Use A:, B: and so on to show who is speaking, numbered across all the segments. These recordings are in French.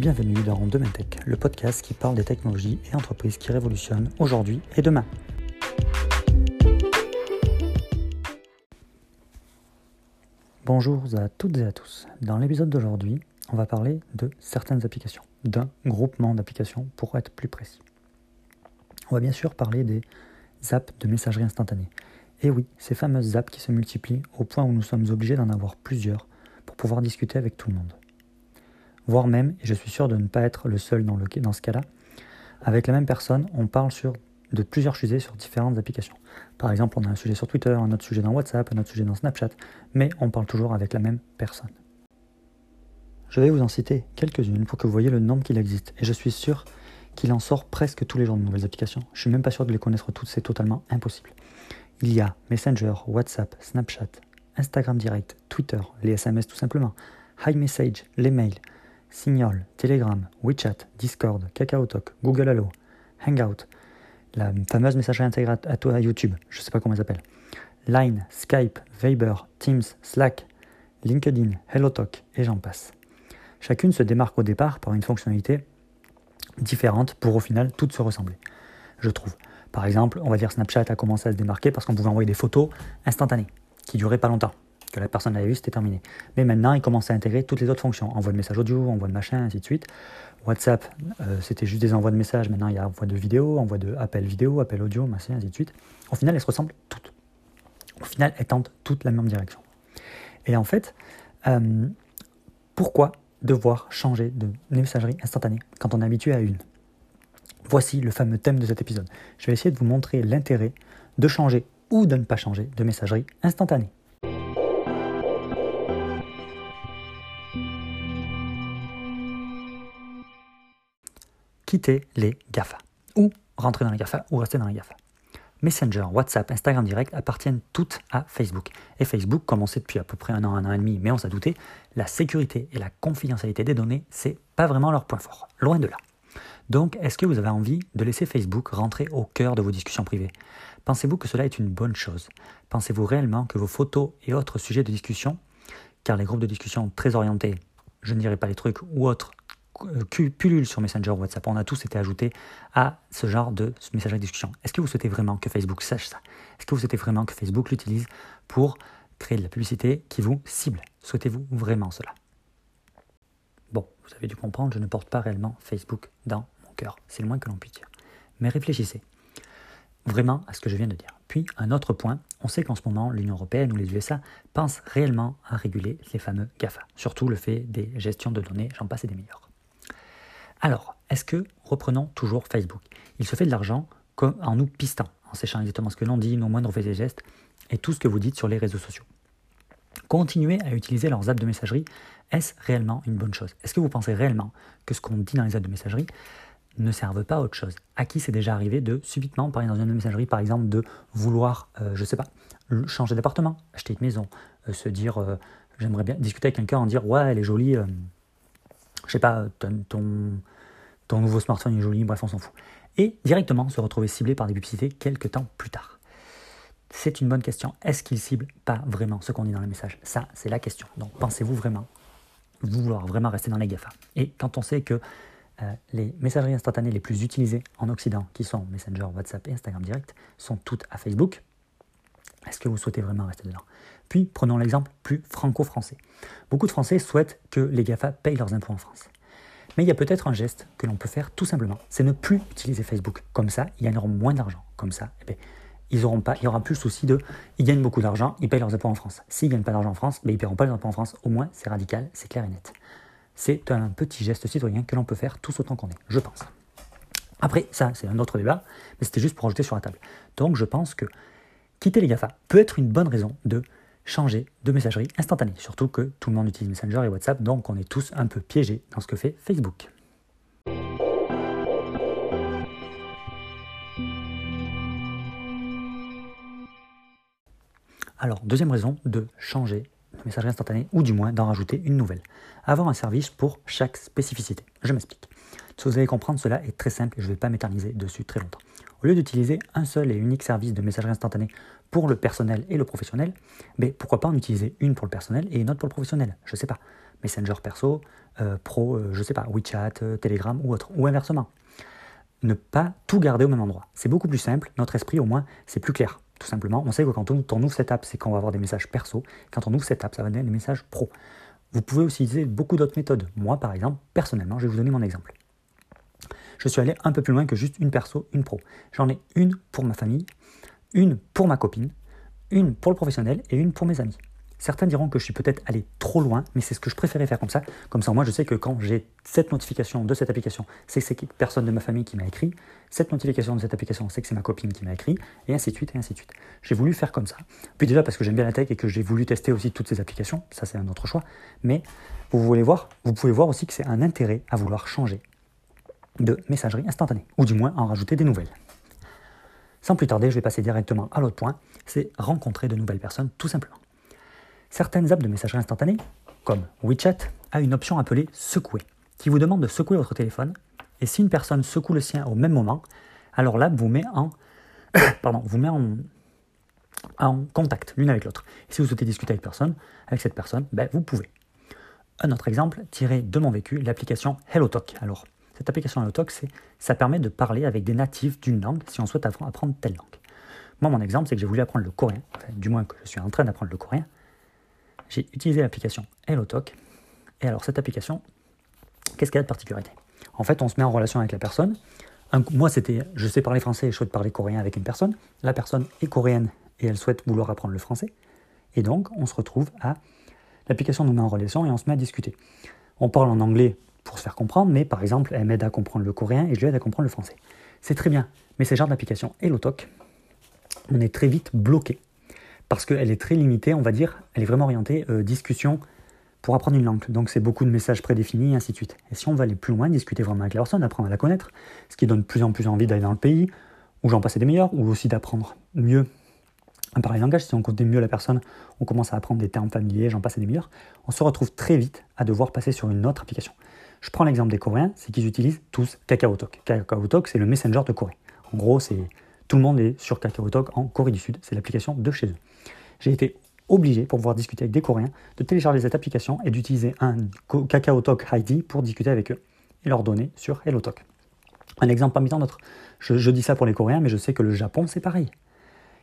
A: Bienvenue dans Demain Tech, le podcast qui parle des technologies et entreprises qui révolutionnent aujourd'hui et demain. Bonjour à toutes et à tous. Dans l'épisode d'aujourd'hui, on va parler de certaines applications, d'un groupement d'applications pour être plus précis. On va bien sûr parler des apps de messagerie instantanée. Et oui, ces fameuses apps qui se multiplient au point où nous sommes obligés d'en avoir plusieurs pour pouvoir discuter avec tout le monde voire même, et je suis sûr de ne pas être le seul dans, ce cas-là, avec la même personne, on parle sur, de plusieurs sujets sur différentes applications. Par exemple, on a un sujet sur Twitter, un autre sujet dans WhatsApp, un autre sujet dans Snapchat, mais on parle toujours avec la même personne. Je vais vous en citer quelques-unes pour que vous voyez le nombre qu'il existe, et je suis sûr qu'il en sort presque tous les jours de nouvelles applications. Je suis même pas sûr de les connaître toutes, c'est totalement impossible. Il y a Messenger, WhatsApp, Snapchat, Instagram Direct, Twitter, les SMS tout simplement, iMessage, les mails, Signal, Telegram, WeChat, Discord, KakaoTalk, Google Allo, Hangout, la fameuse messagerie intégrée à YouTube, je ne sais pas comment elle s'appelle, Line, Skype, Viber, Teams, Slack, LinkedIn, HelloTalk et j'en passe. Chacune se démarque au départ par une fonctionnalité différente pour au final toutes se ressembler, je trouve. Par exemple, on va dire Snapchat a commencé à se démarquer parce qu'on pouvait envoyer des photos instantanées qui duraient pas longtemps que la personne avait vu, c'était terminé. Mais maintenant, il commence à intégrer toutes les autres fonctions. Envoi de messages audio, envoi de machin, ainsi de suite. WhatsApp, euh, c'était juste des envois de messages. Maintenant, il y a envoi de vidéo, envoi de appel vidéo, appel audio, machin, ainsi de suite. Au final, elles se ressemblent toutes. Au final, elles tentent toutes la même direction. Et en fait, euh, pourquoi devoir changer de messagerie instantanée quand on est habitué à une? Voici le fameux thème de cet épisode. Je vais essayer de vous montrer l'intérêt de changer ou de ne pas changer de messagerie instantanée. Quitter les GAFA. Ou rentrer dans les GAFA ou rester dans les GAFA. Messenger, WhatsApp, Instagram Direct appartiennent toutes à Facebook. Et Facebook, comme on sait depuis à peu près un an, un an et demi, mais on s'est douté, la sécurité et la confidentialité des données, c'est pas vraiment leur point fort. Loin de là. Donc, est-ce que vous avez envie de laisser Facebook rentrer au cœur de vos discussions privées? Pensez-vous que cela est une bonne chose? Pensez-vous réellement que vos photos et autres sujets de discussion, car les groupes de discussion très orientés, je ne dirais pas les trucs ou autres, pullule sur Messenger ou WhatsApp. On a tous été ajoutés à ce genre de messagerie de discussion. Est-ce que vous souhaitez vraiment que Facebook sache ça? Est-ce que vous souhaitez vraiment que Facebook l'utilise pour créer de la publicité qui vous cible? Souhaitez-vous vraiment cela? Bon, vous avez dû comprendre, je ne porte pas réellement Facebook dans mon cœur. C'est le moins que l'on puisse dire. Mais réfléchissez vraiment à ce que je viens de dire. Puis, un autre point, on sait qu'en ce moment, l'Union européenne ou les USA pensent réellement à réguler les fameux GAFA, surtout le fait des gestions de données, j'en passe et des meilleurs. Alors, est-ce que, reprenons toujours Facebook, il se fait de l'argent en nous pistant, en sachant exactement ce que l'on dit, nos moindres faits et gestes, et tout ce que vous dites sur les réseaux sociaux? Continuer à utiliser leurs apps de messagerie, est-ce réellement une bonne chose? Est-ce que vous pensez réellement que ce qu'on dit dans les apps de messagerie ne serve pas à autre chose? À qui c'est déjà arrivé de subitement parler dans une messagerie, par exemple, de vouloir, euh, je sais pas, changer d'appartement, acheter une maison, euh, se dire, euh, j'aimerais bien discuter avec quelqu'un, en dire, ouais, elle est jolie, je sais pas, ton, nouveau smartphone est joli, bref, on s'en fout. Et directement se retrouver ciblé par des publicités quelques temps plus tard. C'est une bonne question. Est-ce qu'il cible pas vraiment ce qu'on dit dans le message Ça, c'est la question. Donc, pensez-vous vraiment vouloir vraiment rester dans les GAFA? Et quand on sait que euh, les messageries instantanées les plus utilisées en Occident, qui sont Messenger, WhatsApp et Instagram Direct, sont toutes à Facebook, est-ce que vous souhaitez vraiment rester dedans? Puis prenons l'exemple plus franco-français. Beaucoup de Français souhaitent que les GAFA payent leurs impôts en France. Mais il y a peut-être un geste que l'on peut faire tout simplement, c'est ne plus utiliser Facebook. Comme ça, ils gagneront moins d'argent. Comme ça, eh bien, ils auront pas, il n'y aura plus le souci de ils gagnent beaucoup d'argent, ils payent leurs impôts en France. S'ils ne gagnent pas d'argent en France, ben, ils ne paieront pas leurs impôts en France. Au moins, c'est radical, c'est clair et net. C'est un petit geste citoyen que l'on peut faire tous autant qu'on est, je pense. Après, ça, c'est un autre débat, mais c'était juste pour ajouter sur la table. Donc, je pense que quitter les GAFA peut être une bonne raison de changer de messagerie instantanée. Surtout que tout le monde utilise Messenger et WhatsApp, donc on est tous un peu piégés dans ce que fait Facebook. Alors, deuxième raison de changer de messagerie instantanée, ou du moins d'en rajouter une nouvelle. Avoir un service pour chaque spécificité. Je m'explique. Si vous allez comprendre, cela est très simple je ne vais pas m'éterniser dessus très longtemps. Au lieu d'utiliser un seul et unique service de messagerie instantanée pour le personnel et le professionnel, mais pourquoi pas en utiliser une pour le personnel et une autre pour le professionnel Je ne sais pas. Messenger perso, euh, pro, je je sais pas, WeChat, Telegram ou autre, ou inversement. Ne pas tout garder au même endroit. C'est beaucoup plus simple, notre esprit au moins, c'est plus clair. Tout simplement, on sait que quand on, ouvre cette app, c'est qu'on va avoir des messages perso. Quand on ouvre cette app, ça va donner des messages pro. Vous pouvez aussi utiliser beaucoup d'autres méthodes. Moi, par exemple, personnellement, je vais vous donner mon exemple. Je suis allé un peu plus loin que juste une perso, une pro. J'en ai une pour ma famille, une pour ma copine, une pour le professionnel et une pour mes amis. Certains diront que je suis peut-être allé trop loin, mais c'est ce que je préférais faire comme ça. Comme ça, moi, je sais que quand j'ai cette notification de cette application, c'est que c'est personne de ma famille qui m'a écrit. Cette notification de cette application, c'est que c'est ma copine qui m'a écrit, et ainsi de suite, et ainsi de suite. J'ai voulu faire comme ça. Puis déjà parce que j'aime bien la tech et que j'ai voulu tester aussi toutes ces applications, ça c'est un autre choix. Mais vous voulez voir, vous pouvez voir aussi que c'est un intérêt à vouloir changer de messagerie instantanée, ou du moins en rajouter des nouvelles. Sans plus tarder, je vais passer directement à l'autre point, c'est rencontrer de nouvelles personnes tout simplement. Certaines apps de messagerie instantanée, comme WeChat, a une option appelée secouer, qui vous demande de secouer votre téléphone, et si une personne secoue le sien au même moment, alors l'app vous met en, pardon, vous met en, contact l'une avec l'autre. Et si vous souhaitez discuter avec personne, avec cette personne, ben, vous pouvez. Un autre exemple, tiré de mon vécu, l'application HelloTalk. Alors, cette application HelloTalk, ça permet de parler avec des natifs d'une langue si on souhaite apprendre telle langue. Moi, mon exemple, c'est que j'ai voulu apprendre le coréen, du moins que je suis en train d'apprendre le coréen j'ai utilisé l'application HelloTalk. Et alors, cette application, qu'est-ce qu'elle a de particularité? En fait, on se met en relation avec la personne. moi, c'était, je sais parler français et je souhaite parler coréen avec une personne. La personne est coréenne et elle souhaite vouloir apprendre le français. Et donc, on se retrouve à. L'application nous met en relation et on se met à discuter. On parle en anglais pour se faire comprendre, mais par exemple, elle m'aide à comprendre le coréen et je lui aide à comprendre le français. C'est très bien, mais ces genres d'application HelloTalk, on est très vite bloqué parce qu'elle est très limitée, on va dire, elle est vraiment orientée euh, discussion pour apprendre une langue. Donc c'est beaucoup de messages prédéfinis et ainsi de suite. Et si on va aller plus loin, discuter vraiment avec la personne, apprendre à la connaître, ce qui donne de plus en plus envie d'aller dans le pays, où j'en passais des meilleurs, ou aussi d'apprendre mieux à parler langage, si on connaît mieux la personne, on commence à apprendre des termes familiers, j'en passe des meilleurs, on se retrouve très vite à devoir passer sur une autre application. Je prends l'exemple des Coréens, c'est qu'ils utilisent tous KakaoTalk. KakaoTalk, c'est le messenger de Corée. En gros, c'est tout le monde est sur KakaoTalk en Corée du Sud, c'est l'application de chez eux. J'ai été obligé, pour pouvoir discuter avec des Coréens, de télécharger cette application et d'utiliser un KakaoTalk ID pour discuter avec eux et leur donner sur HelloTalk. Un exemple parmi tant d'autres. Je, dis ça pour les Coréens, mais je sais que le Japon, c'est pareil.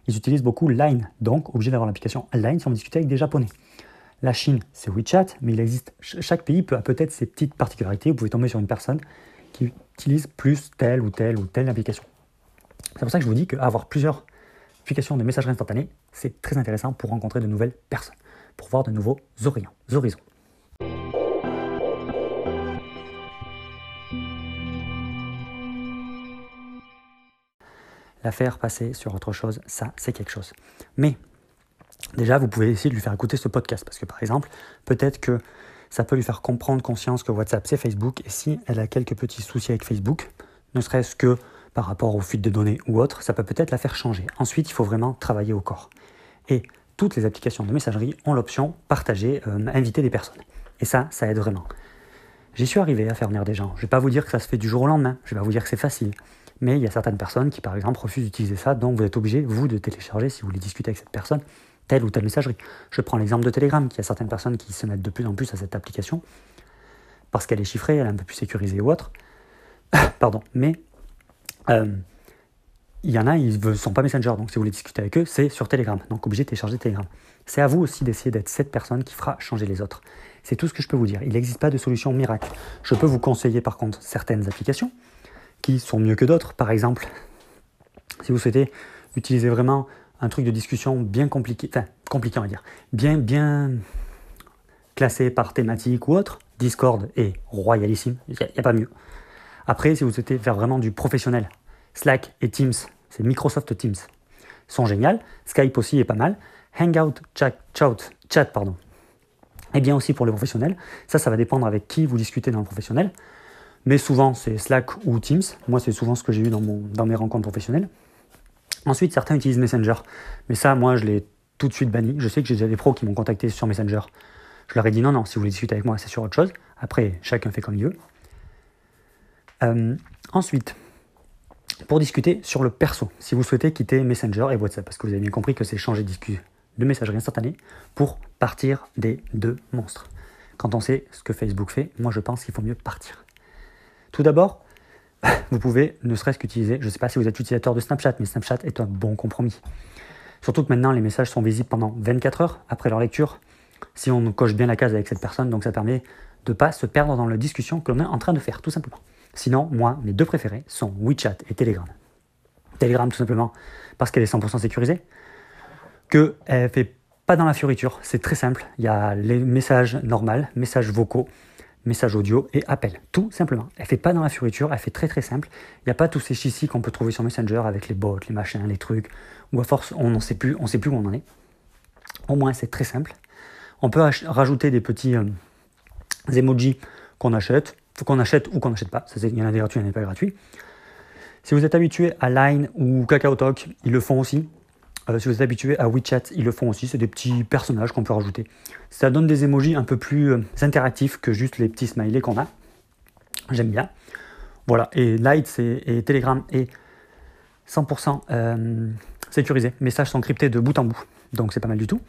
A: Ils utilisent beaucoup Line, donc obligé d'avoir l'application Line si on veut discuter avec des Japonais. La Chine, c'est WeChat, mais il existe, chaque pays peut, a peut-être ses petites particularités. Vous pouvez tomber sur une personne qui utilise plus telle ou telle ou telle application. C'est pour ça que je vous dis qu'avoir plusieurs applications de messagerie instantanée, c'est très intéressant pour rencontrer de nouvelles personnes, pour voir de nouveaux horizons. La faire passer sur autre chose, ça, c'est quelque chose. Mais déjà, vous pouvez essayer de lui faire écouter ce podcast, parce que par exemple, peut-être que ça peut lui faire comprendre conscience que WhatsApp, c'est Facebook, et si elle a quelques petits soucis avec Facebook, ne serait-ce que par rapport aux fuites de données ou autres, ça peut peut-être la faire changer. Ensuite, il faut vraiment travailler au corps. Et toutes les applications de messagerie ont l'option partager, euh, inviter des personnes. Et ça, ça aide vraiment. J'y suis arrivé à faire venir des gens. Je ne vais pas vous dire que ça se fait du jour au lendemain, je ne vais pas vous dire que c'est facile. Mais il y a certaines personnes qui, par exemple, refusent d'utiliser ça, donc vous êtes obligé, vous, de télécharger, si vous voulez discuter avec cette personne, telle ou telle messagerie. Je prends l'exemple de Telegram, qui a certaines personnes qui se mettent de plus en plus à cette application, parce qu'elle est chiffrée, elle est un peu plus sécurisée ou autre. Pardon. Mais euh, il y en a, ils ne sont pas Messenger, donc si vous voulez discuter avec eux, c'est sur Telegram. Donc obligé de télécharger Telegram. C'est à vous aussi d'essayer d'être cette personne qui fera changer les autres. C'est tout ce que je peux vous dire. Il n'existe pas de solution miracle. Je peux vous conseiller par contre certaines applications qui sont mieux que d'autres. Par exemple, si vous souhaitez utiliser vraiment un truc de discussion bien compliqué, enfin compliqué on va dire, bien bien classé par thématique ou autre, Discord est royalissime, il n'y a, pas mieux. Après, si vous souhaitez faire vraiment du professionnel, Slack et Teams, c'est Microsoft Teams, sont géniales. Skype aussi est pas mal. Hangout, chat, chat, chat pardon, est bien aussi pour les professionnels. Ça, ça va dépendre avec qui vous discutez dans le professionnel. Mais souvent, c'est Slack ou Teams. Moi, c'est souvent ce que j'ai eu dans, mon, dans mes rencontres professionnelles. Ensuite, certains utilisent Messenger. Mais ça, moi, je l'ai tout de suite banni. Je sais que j'ai déjà des pros qui m'ont contacté sur Messenger. Je leur ai dit non, non, si vous voulez discuter avec moi, c'est sur autre chose. Après, chacun fait comme il veut. Euh, ensuite, pour discuter sur le perso, si vous souhaitez quitter Messenger et WhatsApp, parce que vous avez bien compris que c'est changer de messagerie instantanée pour partir des deux monstres. quand on sait ce que Facebook fait, moi je pense qu'il faut mieux partir. Tout d'abord, vous pouvez ne serait-ce qu'utiliser, je ne sais pas si vous êtes utilisateur de Snapchat, mais Snapchat est un bon compromis. Surtout que maintenant les messages sont visibles pendant 24 heures après leur lecture, si on coche bien la case avec cette personne, donc ça permet de ne pas se perdre dans la discussion que l'on est en train de faire, tout simplement. Sinon, moi, mes deux préférés sont WeChat et Telegram. Telegram, tout simplement, parce qu'elle est 100% sécurisée, qu'elle ne fait pas dans la fioriture, c'est très simple. Il y a les messages normaux, messages vocaux, messages audio et appels, tout simplement. Elle ne fait pas dans la fioriture, elle fait très très simple. Il n'y a pas tous ces chichis qu'on peut trouver sur Messenger avec les bots, les machins, les trucs, où à force on ne sait plus, sait où on en est. Au moins c'est très simple. On peut rajouter des petits euh, emojis qu'on achète, qu'on achète ou qu'on n'achète pas. Il y en a des gratuits, il y en a pas gratuits. Si vous êtes habitué à Line ou KakaoTalk, ils le font aussi. Euh, si vous êtes habitué à WeChat, ils le font aussi. C'est des petits personnages qu'on peut rajouter. Ça donne des emojis un peu plus euh, interactifs que juste les petits smileys qu'on a. J'aime bien. Voilà. Et Light et Telegram est 100% euh, sécurisé. Messages sont cryptés de bout en bout. Donc c'est pas mal du tout.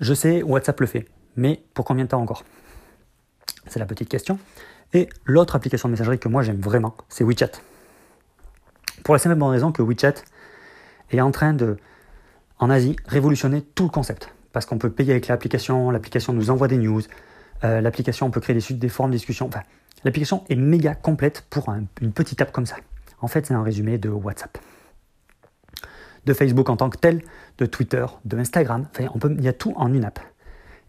A: Je sais, WhatsApp le fait. Mais pour combien de temps encore? C'est la petite question. Et l'autre application de messagerie que moi j'aime vraiment, c'est WeChat. Pour la simple bonne raison que WeChat est en train de, en Asie, révolutionner tout le concept. Parce qu'on peut payer avec l'application, l'application nous envoie des news, euh, l'application on peut créer des, des forums de discussion. Enfin, l'application est méga complète pour une petite app comme ça. En fait, c'est un résumé de WhatsApp. De Facebook en tant que tel, de Twitter, de Instagram. Enfin, on peut, il y a tout en une app.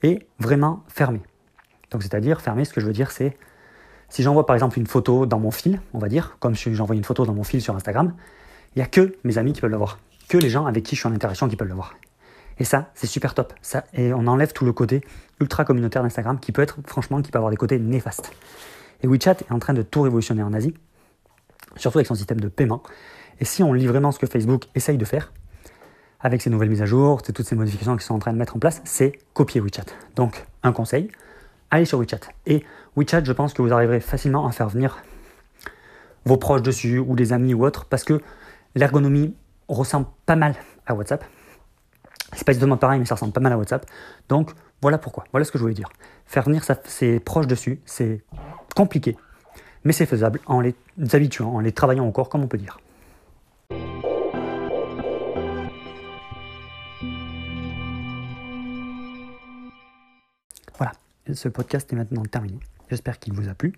A: Et vraiment fermé. Donc, c'est-à-dire, fermé, ce que je veux dire, c'est si j'envoie par exemple une photo dans mon fil, on va dire, comme si j'envoie une photo dans mon fil sur Instagram, il n'y a que mes amis qui peuvent le voir, que les gens avec qui je suis en interaction qui peuvent le voir. Et ça, c'est super top. Ça, et on enlève tout le côté ultra communautaire d'Instagram qui peut être, franchement, qui peut avoir des côtés néfastes. Et WeChat est en train de tout révolutionner en Asie, surtout avec son système de paiement. Et si on lit vraiment ce que Facebook essaye de faire, avec ses nouvelles mises à jour, toutes ces modifications qu'ils sont en train de mettre en place, c'est copier WeChat. Donc, un conseil, allez sur WeChat. Et WeChat, je pense que vous arriverez facilement à faire venir vos proches dessus, ou des amis ou autres, parce que l'ergonomie ressemble pas mal à WhatsApp. C'est pas exactement pareil, mais ça ressemble pas mal à WhatsApp. Donc voilà pourquoi, voilà ce que je voulais dire. Faire venir ses proches dessus, c'est compliqué, mais c'est faisable en les habituant, en les travaillant encore, comme on peut dire. ce podcast est maintenant terminé. J'espère qu'il vous a plu,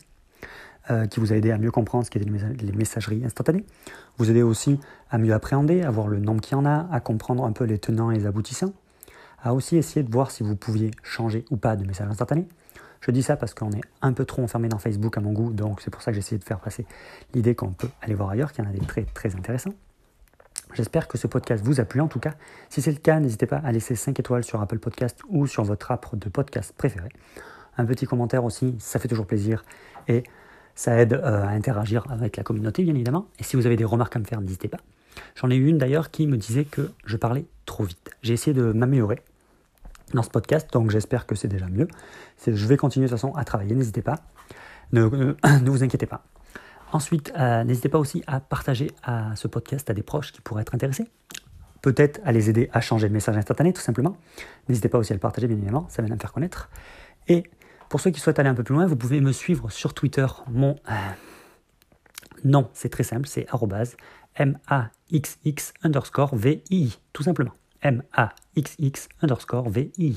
A: euh, qu'il vous a aidé à mieux comprendre ce qu'étaient les messageries instantanées, vous aider aussi à mieux appréhender, à voir le nombre qu'il y en a, à comprendre un peu les tenants et les aboutissants, à aussi essayer de voir si vous pouviez changer ou pas de message instantané. Je dis ça parce qu'on est un peu trop enfermé dans Facebook à mon goût, donc c'est pour ça que j'ai essayé de faire passer l'idée qu'on peut aller voir ailleurs, qu'il y en a des très très intéressants. J'espère que ce podcast vous a plu en tout cas. Si c'est le cas, n'hésitez pas à laisser 5 étoiles sur Apple Podcast ou sur votre app de podcast préféré. Un petit commentaire aussi, ça fait toujours plaisir et ça aide euh, à interagir avec la communauté bien évidemment. Et si vous avez des remarques à me faire, n'hésitez pas. J'en ai eu une d'ailleurs qui me disait que je parlais trop vite. J'ai essayé de m'améliorer dans ce podcast, donc j'espère que c'est déjà mieux. Je vais continuer de toute façon à travailler, n'hésitez pas. Ne, vous inquiétez pas. Ensuite, euh, n'hésitez pas aussi à partager à ce podcast à des proches qui pourraient être intéressés. Peut-être à les aider à changer de message instantané, tout simplement. N'hésitez pas aussi à le partager, bien évidemment, ça va me faire connaître. Et pour ceux qui souhaitent aller un peu plus loin, vous pouvez me suivre sur Twitter. Mon euh, nom, c'est très simple, c'est M-A-X-X underscore V-I, tout simplement. M-A-X-X underscore V-I.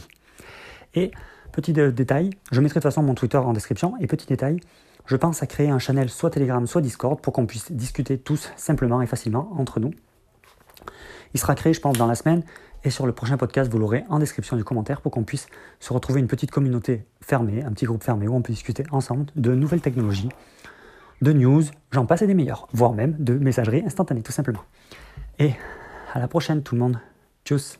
A: Et petit détail, je mettrai de toute façon mon Twitter en description. Et petit détail, je pense à créer un channel soit Telegram, soit Discord pour qu'on puisse discuter tous simplement et facilement entre nous. Il sera créé, je pense, dans la semaine. Et sur le prochain podcast, vous l'aurez en description du commentaire pour qu'on puisse se retrouver une petite communauté fermée, un petit groupe fermé où on peut discuter ensemble de nouvelles technologies, de news, j'en passe et des meilleurs, voire même de messagerie instantanée, tout simplement. Et à la prochaine, tout le monde. Tchuss